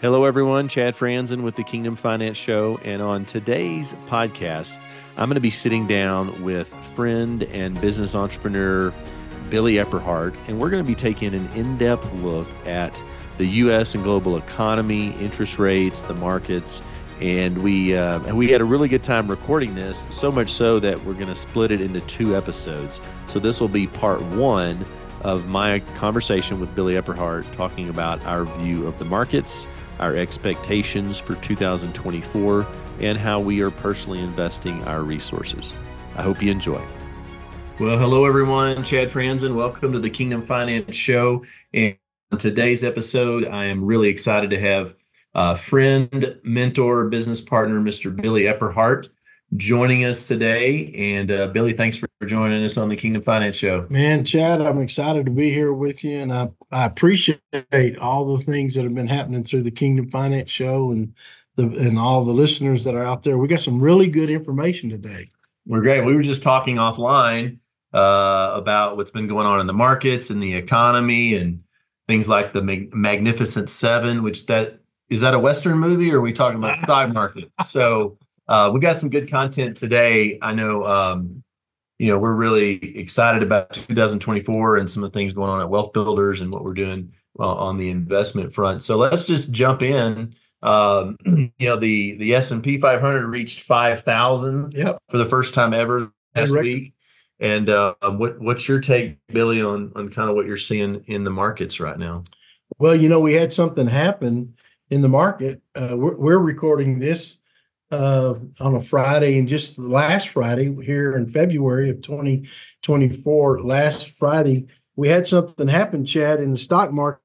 Hello, everyone. Chad Frantzen with the Kingdom Finance Show. And on today's podcast, I'm going to be sitting down with friend and business entrepreneur Billy Epperhart, and we're going to be taking an in depth look at the U.S. and global economy, interest rates, the markets. And we uh, and we had a really good time recording this, so much so that we're going to split it into two episodes. So this will be part one of my conversation with Billy Epperhart, talking about our view of the markets, our expectations for 2024, and how we are personally investing our resources. I hope you enjoy. Well, hello, everyone. Chad Frantzen. Welcome to the Kingdom Finance Show. And today's episode, I am really excited to have a friend, mentor, business partner, Mr. Billy Epperhart joining us today. And uh, Billy, thanks for joining us on the Kingdom Finance Show. Man, Chad, I'm excited to be here with you, and I, I appreciate all the things that have been happening through the Kingdom Finance Show and the and all the listeners that are out there. We got some really good information today. We're great. We were just talking offline uh, about what's been going on in the markets and the economy and things like the Mag- Magnificent Seven, which that is that a Western movie or are we talking about stock market? So uh, we got some good content today. I know, um, you know, we're really excited about 2024 and some of the things going on at Wealth Builders and what we're doing uh, on the investment front. So let's just jump in. Um, you know, the the S and P 500 reached 5,000 Yep. for the first time ever last week. And uh, what what's your take, Billy, on on kind of what you're seeing in the markets right now? Well, you know, we had something happen in the market. Uh, we're, we're recording this uh, on a Friday, and just last Friday here in February of 2024, last Friday, we had something happen, Chad, in the stock market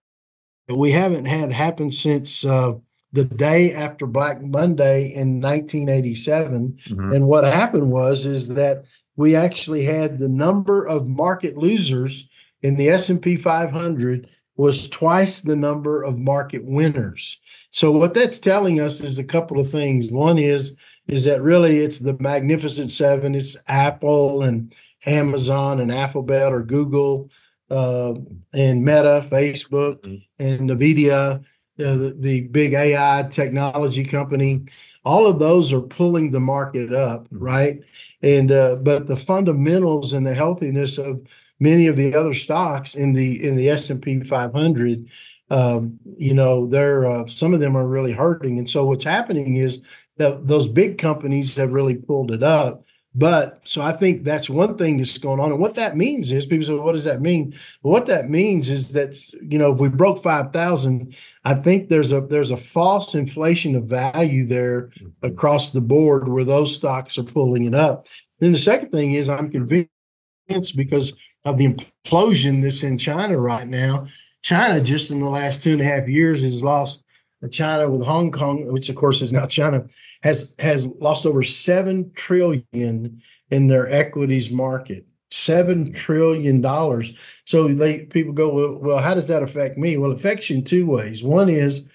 that we haven't had happen since uh, the day after Black Monday in 1987. And what happened was is that we actually had the number of market losers in the S&P 500 was twice the number of market winners. So what that's telling us is a couple of things. One is is that really it's the magnificent seven. It's Apple and Amazon and Alphabet or Google uh, and Meta, Facebook Mhm. and Nvidia, the, the big AI technology company. All of those are pulling the market up, Mhm. right? And uh, but the fundamentals and the healthiness of many of the other stocks in the in the S and P 500, um, you know, they're uh, some of them are really hurting. And so what's happening is that those big companies have really pulled it up. But so I think that's one thing that's going on. And what that means is people say, what does that mean? Well, what that means is that, you know, if we broke 5,000, I think there's a there's a false inflation of value there mm-hmm. across the board where those stocks are pulling it up. Then the second thing is I'm convinced because of the implosion that's in China right now. China just in the last two and a half years has lost China with Hong Kong, which of course is now China, has has lost over seven trillion in their equities market. Seven trillion dollars. So they people go, well, well, how does that affect me? Well, it affects you in two ways. One is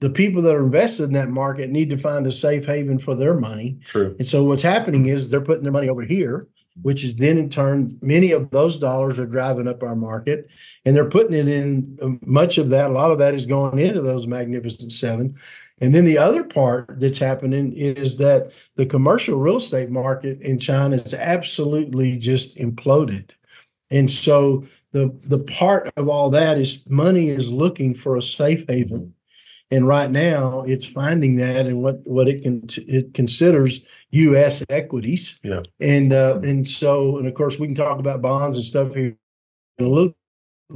the people that are invested in that market need to find a safe haven for their money. True. And so what's happening is they're putting their money over here, which is then in turn, many of those dollars are driving up our market and they're putting it in um, much of that. A lot of that is going into those magnificent seven. And then the other part that's happening is that the commercial real estate market in China is absolutely just imploded. And so the the part of all that is money is looking for a safe haven. And right now, it's finding that and what what it can it considers U.S. equities. Yeah. And uh, and so and of course we can talk about bonds and stuff here in a little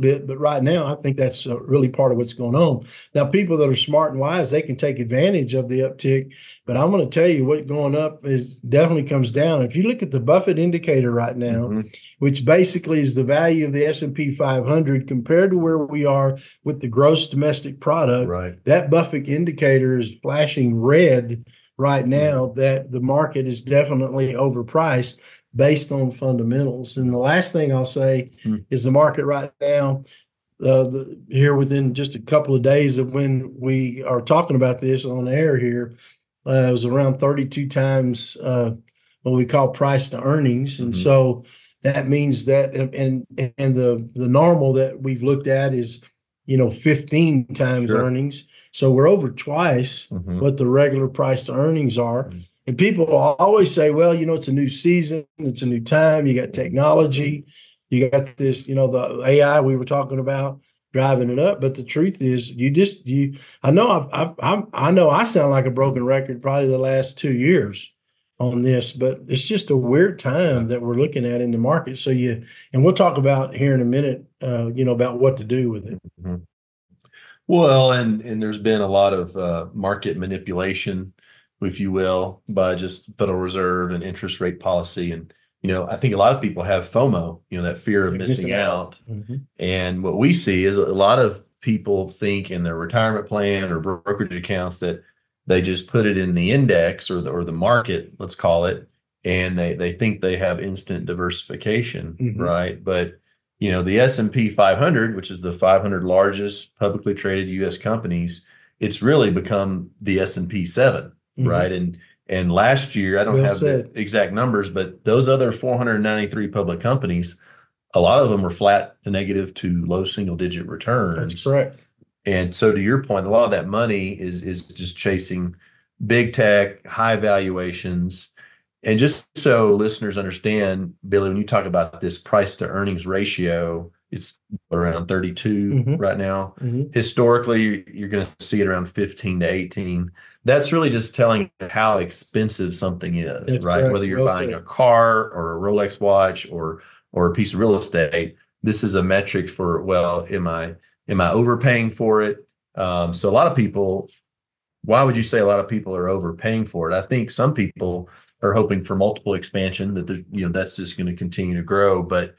bit, but right now I think that's uh, really part of what's going on. Now, people that are smart and wise, they can take advantage of the uptick. But I'm going to tell you what going up is definitely comes down. If you look at the Buffett indicator right now, Mhm. which basically is the value of the S&P 500 compared to where we are with the gross domestic product, Right. that Buffett indicator is flashing red right now that the market is definitely overpriced based on fundamentals. And the last thing I'll say Hmm. is the market right now, uh, the, here within just a couple of days of when we are talking about this on air here, uh, it was around 32 times uh, what we call price to earnings. And Mhm. so that means that, and, and the the normal that we've looked at is, you know, 15 times Sure. earnings. So we're over twice Mhm. what the regular price to earnings are. Mhm. And people always say, well, you know, it's a new season, it's a new time, you got technology, you got this, you know, the AI we were talking about driving it up. But the truth is, you just you. I know I've, I've, I'm know I sound like a broken record probably the last two years on this, but it's just a weird time that we're looking at in the market. So you and we'll talk about here in a minute, uh, you know, about what to do with it. Well, and and there's been a lot of uh, market manipulation, if you will, by just Federal Reserve and interest rate policy. And you know, I think a lot of people have FOMO, you know, that fear of missing out. out. And what we see is a lot of people think in their retirement plan or brokerage accounts that they just put it in the index or the or the market, let's call it, and they they think they have instant diversification, Mhm. right? But you know, the S&P 500, which is the 500 largest publicly traded US companies, it's really become the S&P 7, Mhm. right? And and last year, I don't Well have said. the exact numbers, but those other 493 public companies, a lot of them were flat to negative to low single digit returns. That's correct. And so to your point, a lot of that money is is just chasing big tech, high valuations. And just so listeners understand, Billy, when you talk about this price to earnings ratio, it's around 32 Mhm. right now. Mhm. Historically, you're going to see it around 15 to 18. That's really just telling how expensive something is, That's right? correct. Whether you're Well buying said. a car or a Rolex watch or or a piece of real estate, this is a metric for well, am I am I overpaying for it? Um, so a lot of people, why would you say a lot of people are overpaying for it? I think some people are hoping for multiple expansion that there's, you know that's just going to continue to grow, but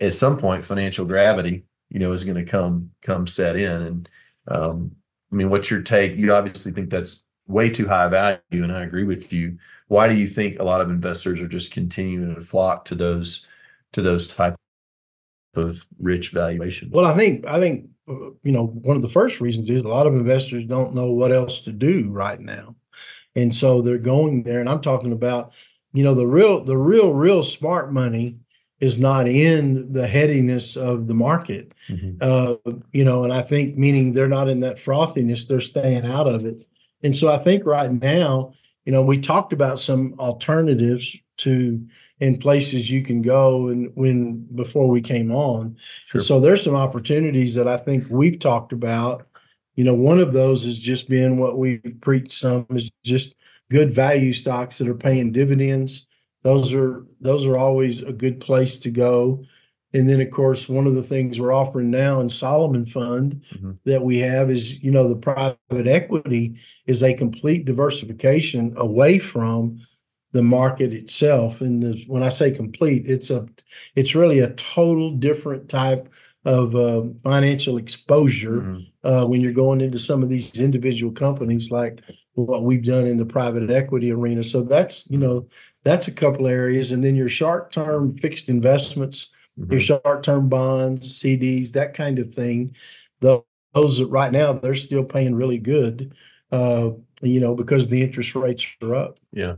at some point, financial gravity, you know, is going to come come set in. And um, I mean, what's your take? You obviously think that's way too high value, and I agree with you. Why do you think a lot of investors are just continuing to flock to those to those type of rich valuations? Well, I think I think you know one of the first reasons is a lot of investors don't know what else to do right now, and so they're going there. And I'm talking about you know the real the real real smart money is not in the headiness of the market. Mhm. Uh, you know, and I think meaning they're not in that frothiness; they're staying out of it. And so I think right now, you know, we talked about some alternatives to in places you can go and when before we came on. Sure. So there's some opportunities that I think we've talked about. You know, one of those is just being what we preach some is just good value stocks that are paying dividends. Those are those are always a good place to go. And then of course, one of the things we're offering now in Solomon Fund Mhm. that we have is, you know, the private equity is a complete diversification away from the market itself. And the, when I say complete, it's a it's really a total different type of uh, financial exposure Mhm. uh, when you're going into some of these individual companies like what we've done in the private equity arena. So that's you know that's a couple areas, and then your short term fixed investments, your Mhm. short term bonds, CDs, that kind of thing. Tho- Those right now they're still paying really good, uh, you know, because the interest rates are up. Yeah.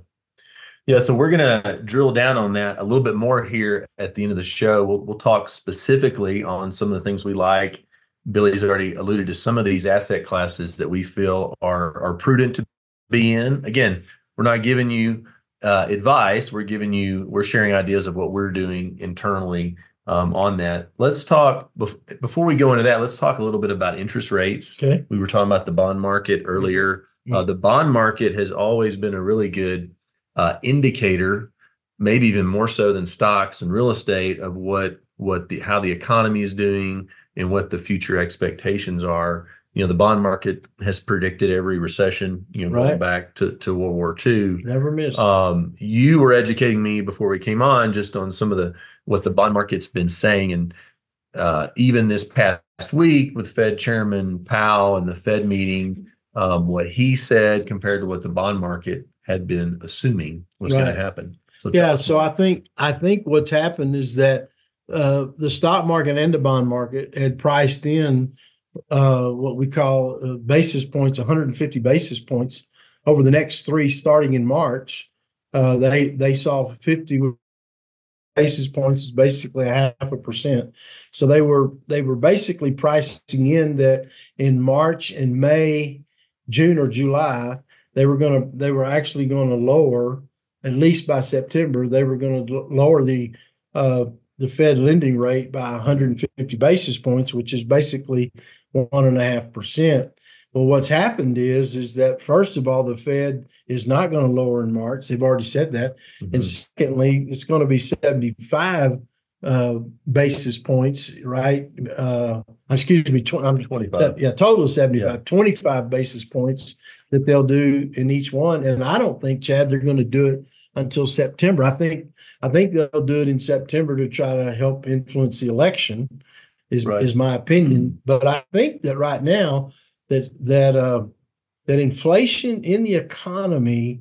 Yeah, so we're gonna drill down on that a little bit more here at the end of the show. We'll we'll talk specifically on some of the things we like. Billy's already alluded to some of these asset classes that we feel are are prudent to be in. Again, we're not giving you uh, advice. We're giving you we're sharing ideas of what we're doing internally um, on that. Let's talk bef- before we go into that. Let's talk a little bit about interest rates. Okay. We were talking about the bond market earlier. Uh, the bond market has always been a really good uh, indicator, maybe even more so than stocks and real estate, of what what the how the economy is doing and what the future expectations are. You know, the bond market has predicted every recession. You know, going back to to World War II. Never miss. Um, you were educating me before we came on just on some of the what the bond market's been saying, and uh, even this past week with Fed Chairman Powell and the Fed meeting, um, what he said compared to what the bond market had been assuming was going to happen. So Yeah, so. I think I think what's happened is that uh, the stock market and the bond market had priced in uh, what we call uh, basis points, 150 basis points over the next three, starting in March. Uh, they they saw 50 basis points is basically a half a percent. So they were they were basically pricing in that in March and May June or July, they were going to they were actually going to lower at least by September they were going to lower the uh, the Fed lending rate by 150 basis points, which is basically one and a half percent. Well, what's happened is is that first of all, the Fed is not going to lower in March. They've already said that, mm-hmm. and secondly, it's going to be 75 uh, basis points, right? Uh, excuse me, tw- I'm 25. Yeah, total 75, yeah. 25 basis points that they'll do in each one. And I don't think, Chad, they're going to do it until September. I think I think they'll do it in September to try to help influence the election, is right. is my opinion. But I think that right now that that uh, that inflation in the economy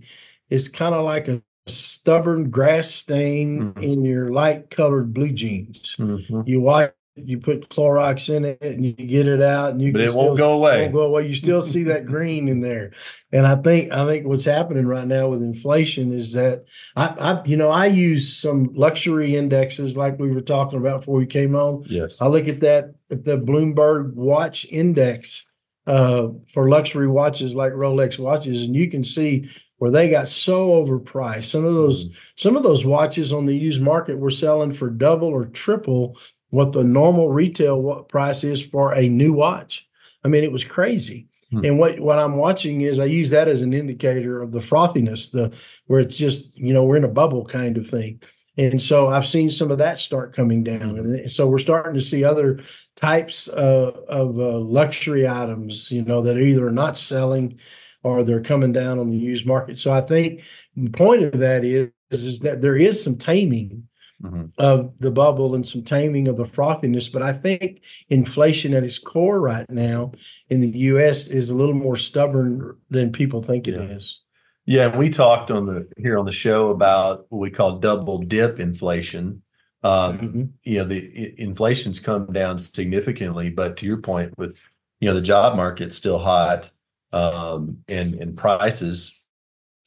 is kind of like a stubborn grass stain mm-hmm. in your light colored blue jeans. Mm-hmm. You wipe you put Clorox in it and you get it out and you but it still, won't go away. Won't go away. You still see that green in there. And I think I think what's happening right now with inflation is that I, I you know I use some luxury indexes like we were talking about before we came on. Yes. I look at that at the Bloomberg watch index uh, for luxury watches like Rolex watches and you can see where they got so overpriced. Some of those mm. some of those watches on the used market were selling for double or triple what the normal retail price is for a new watch. I mean, it was crazy. Hmm. And what what I'm watching is I use that as an indicator of the frothiness, the where it's just you know we're in a bubble kind of thing. And so I've seen some of that start coming down, and so we're starting to see other types uh, of uh, luxury items, you know, that either are not selling or they're coming down on the used market. So I think the point of that is is that there is some taming mm-hmm. of the bubble and some taming of the frothiness. But I think inflation at its core right now in the U.S. is a little more stubborn than people think it yeah. is. Yeah, and we talked on the here on the show about what we call double dip inflation. Um, mm-hmm. You know, the inflation's come down significantly, but to your point, with you know the job market's still hot, um, and and prices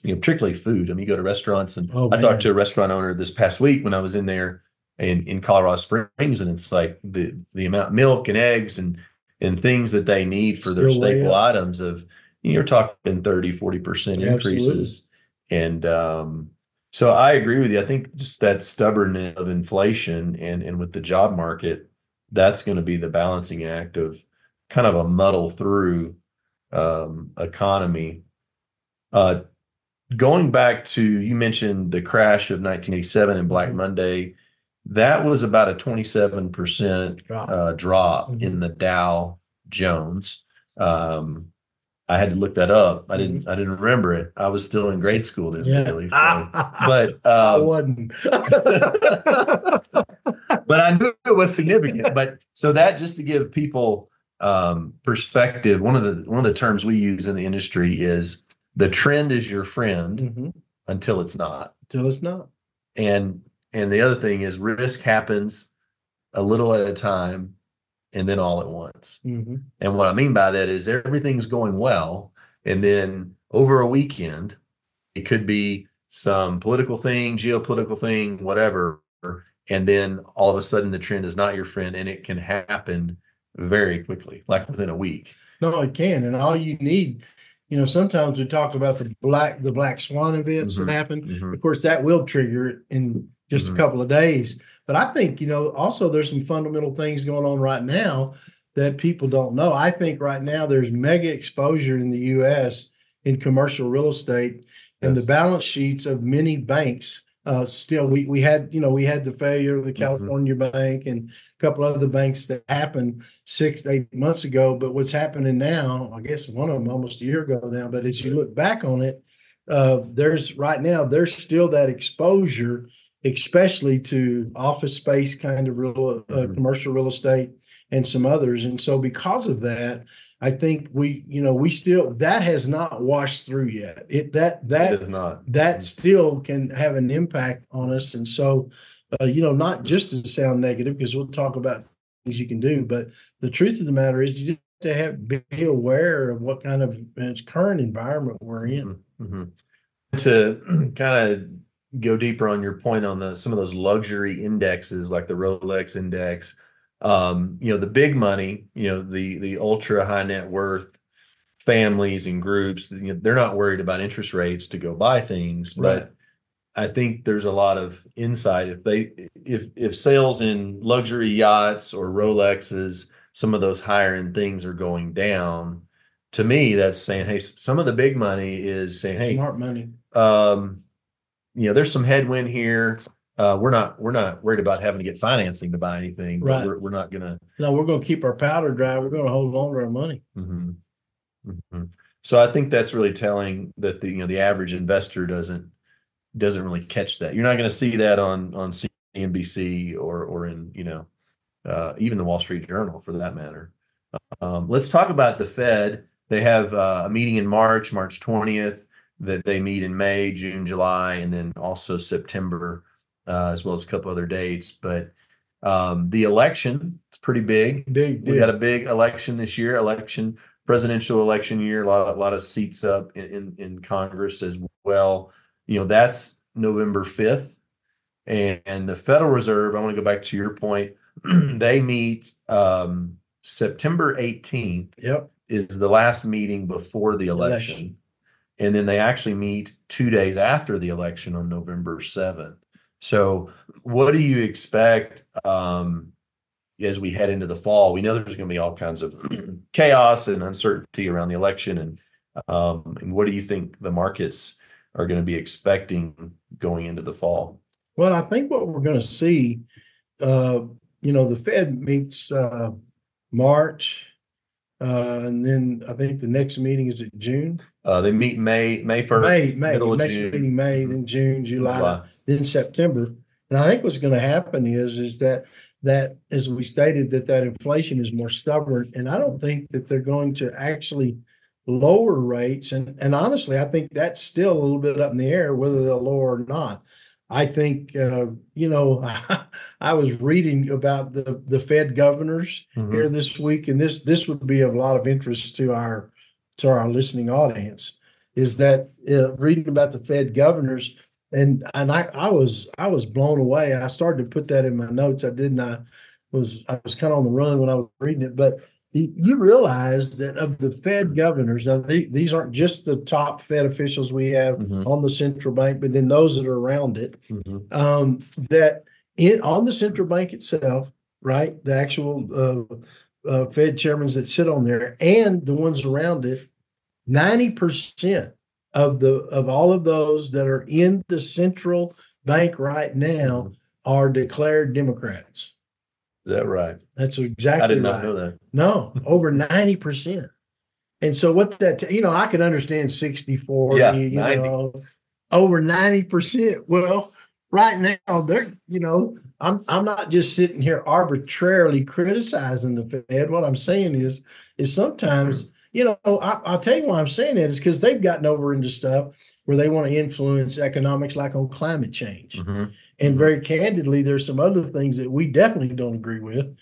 you know, particularly food. I mean, you go to restaurants, and oh, I talked to a restaurant owner this past week when I was in there in in Colorado Springs, and it's like the the amount of milk and eggs and and things that they need for Still their staple items of you know, you're talking 30 40 percent increases. And um so i agree with you. I think just that stubbornness of inflation and and with the job market that's going to be the balancing act of kind of a muddle through um economy. Uh going back to you mentioned the crash of 1987 and Black mm-hmm. Monday, that was about a 27% drop, uh, drop mm-hmm. in the Dow Jones. Um, I had to look that up. I didn't. Mm-hmm. I didn't remember it. I was still in grade school then, yeah. really. So. but um, I wasn't. but I knew it was significant. But so that just to give people um, perspective, one of the one of the terms we use in the industry is the trend is your friend mm-hmm. until it's not. Until it's not. And and the other thing is risk happens a little at a time and then all at once. Mm-hmm. And what I mean by that is everything's going well. And then over a weekend, it could be some political thing, geopolitical thing, whatever. And then all of a sudden the trend is not your friend and it can happen very quickly, like within a week. No, it can. And all you need you know, sometimes we talk about the black the black swan events mm-hmm. that happen. Mm-hmm. Of course, that will trigger it in just mm-hmm. a couple of days. But I think, you know, also there's some fundamental things going on right now that people don't know. I think right now there's mega exposure in the US in commercial real estate and yes. the balance sheets of many banks uh, still we we had you know we had the failure of the mm-hmm. California mm-hmm. Bank and a couple other banks that happened six eight months ago. But what's happening now? I guess one of them almost a year ago now. But as you look back on it, uh, there's right now there's still that exposure, especially to office space kind of real uh, mm-hmm. commercial real estate and some others. And so because of that, I think we, you know, we still that has not washed through yet. It that that it not that mm-hmm. still can have an impact on us. And so, uh, you know, not just to sound negative because we'll talk about things you can do, but the truth of the matter is you just to have be aware of what kind of current environment we're in. Mm-hmm. To kind of go deeper on your point on the some of those luxury indexes like the Rolex index um, you know, the big money, you know, the the ultra high net worth families and groups. You know, they're not worried about interest rates to go buy things, Right. but I think there's a lot of insight if they if if sales in luxury yachts or Rolexes, some of those higher end things are going down. To me, that's saying, hey, some of the big money is saying, hey, Smart money. um, you know, there's some headwind here. Uh, we're not we're not worried about having to get financing to buy anything, Right. we're, we're not gonna. No, we're gonna keep our powder dry. We're gonna hold on to our money. mhm. Mhm. So I think that's really telling that the you know the average investor doesn't doesn't really catch that. You're not going to see that on on CNBC or or in you know uh, even the Wall Street Journal for that matter. Um, let's talk about the Fed. They have uh, a meeting in March, March 20th. That they meet in May, June, July, and then also September, as well as a couple other dates. But um, the election is pretty big. Big We got a big election this year, election, presidential election year, a lot, a lot of seats up in, in, in Congress as well. You know, that's November 5th. And, and the Federal Reserve, I want to go back to your point, they meet um, September 18th Yep. is the last meeting before the election. Election. And then they actually meet two days after the election on November 7th. So, what do you expect um, as we head into the fall? We know there's going to be all kinds of chaos and uncertainty around the election. And, um, and what do you think the markets are going to be expecting going into the fall? Well, I think what we're gonna see, uh, you know, the Fed meets uh March. Uh, and then I think the next meeting is at June. Uh, they meet May May 1st. May, May, middle of next June. meeting, May, then June, July. July. then September. And I think what's going to happen is, is that, that as we stated, that that inflation is more stubborn. And I don't think that they're going to actually lower rates. And, and honestly, I think that's still a little bit up in the air whether they'll lower or not. I think, uh, you know, I was reading about the, the Fed governors Mhm. here this week, and this this would be of a lot of interest to our to our listening audience. Is that uh, reading about the Fed governors, and and I I was I was blown away. I started to put that in my notes. I didn't. I was I was kind of on the run when I was reading it, but you realize that of the Fed governors, now the, these aren't just the top Fed officials we have Mhm. on the central bank, but then those that are around it Mhm. um, that in on the central bank itself, right? The actual uh, uh, Fed chairmen that sit on there and the ones around it, ninety percent of the of all of those that are in the central bank right now are declared Democrats. Is that right? That's exactly I did right. know that. No, over ninety percent. And so what that you know, I could understand 64, Yeah, you 90. know, over 90%. Well, right now they're, you know, I'm I'm not just sitting here arbitrarily criticizing the Fed. What I'm saying is is sometimes, you know, I, I'll tell you why I'm saying that is because they've gotten over into stuff where they want to influence economics like on climate change. Mhm. And very candidly, there's some other things that we definitely don't agree with.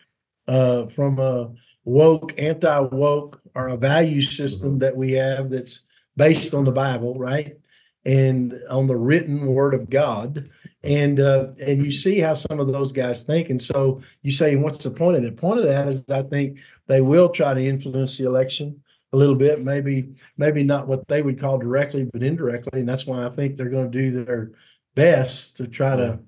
Uh, from a woke, anti-woke, or a value system that we have that's based on the Bible, right? And on the written word of God. And uh, and you see how some of those guys think. And so you say, what's the point of that? The point of that is I think they will try to influence the election a little bit, maybe, maybe not what they would call directly, but indirectly. And that's why I think they're going to do their best to try to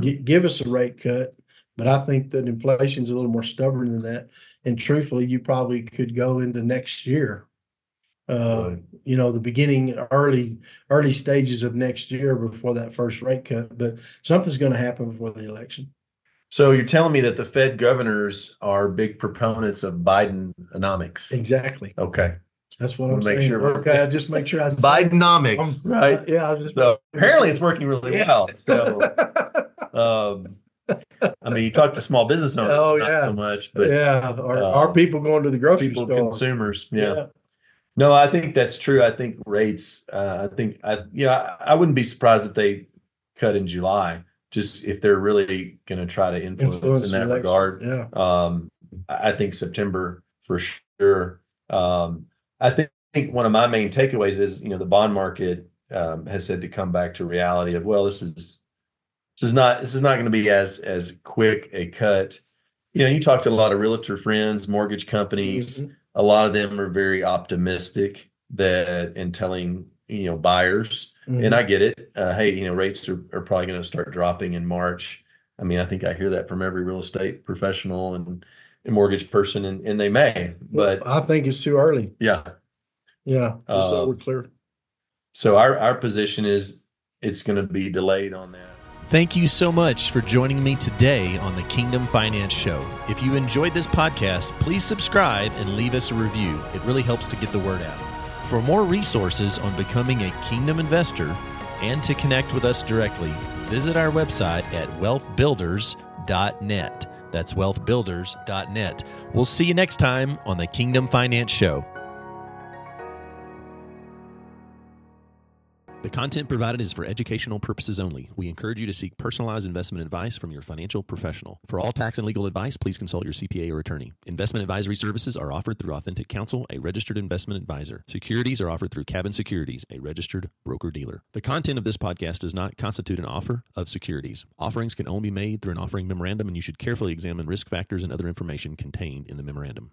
gi- give us a rate cut. But I think that inflation's a little more stubborn than that. And truthfully, you probably could go into next year. Uh, Right. you know, the beginning, early, early stages of next year before that first rate cut. But something's going to happen before the election. So you're telling me that the Fed governors are big proponents of Bidenomics. Exactly. Okay. That's what I'm make saying. sure okay, I just make sure I Bidenomics, right? Yeah, I just So apparently it's working really Yeah. well. So, um, I mean, you talk to small business owners, Oh, not yeah. so much, but yeah, or uh, are people going to the grocery people, store? consumers, yeah. No, I think that's true. I think rates. Uh, I think I, you know, I, I wouldn't be surprised if they cut in July, just if they're really going to try to influence, Influence in that election. regard. Yeah. Um, I I think September for sure. Um, I think, think one of my main takeaways is, you know, the bond market um, has said to come back to reality of, well, this is this is not this is not going to be as as quick a cut. You know, you talk to a lot of realtor friends, mortgage companies. Mhm. a lot of them are very optimistic that in telling you know buyers, Mm-hmm. and I get it. Uh, hey, you know rates are, are probably going to start dropping in March. I mean, I think I hear that from every real estate professional and, and mortgage person, and, and they may, but I think it's too early. yeah. Yeah, just so Uh, we're clear. So our our position is it's going to be delayed on that. Thank you so much for joining me today on the Kingdom Finance Show. If you enjoyed this podcast, please subscribe and leave us a review. It really helps to get the word out. For more resources on becoming a Kingdom investor and to connect with us directly, visit our website at wealthbuilders.net. That's wealthbuilders.net. We'll see you next time on the Kingdom Finance Show. The content provided is for educational purposes only. We encourage you to seek personalized investment advice from your financial professional. For all tax and legal advice, please consult your CPA or attorney. Investment advisory services are offered through Authentic Counsel, a registered investment advisor. Securities are offered through Cabin Securities, a registered broker dealer. The content of this podcast does not constitute an offer of securities. Offerings can only be made through an offering memorandum, and you should carefully examine risk factors and other information contained in the memorandum.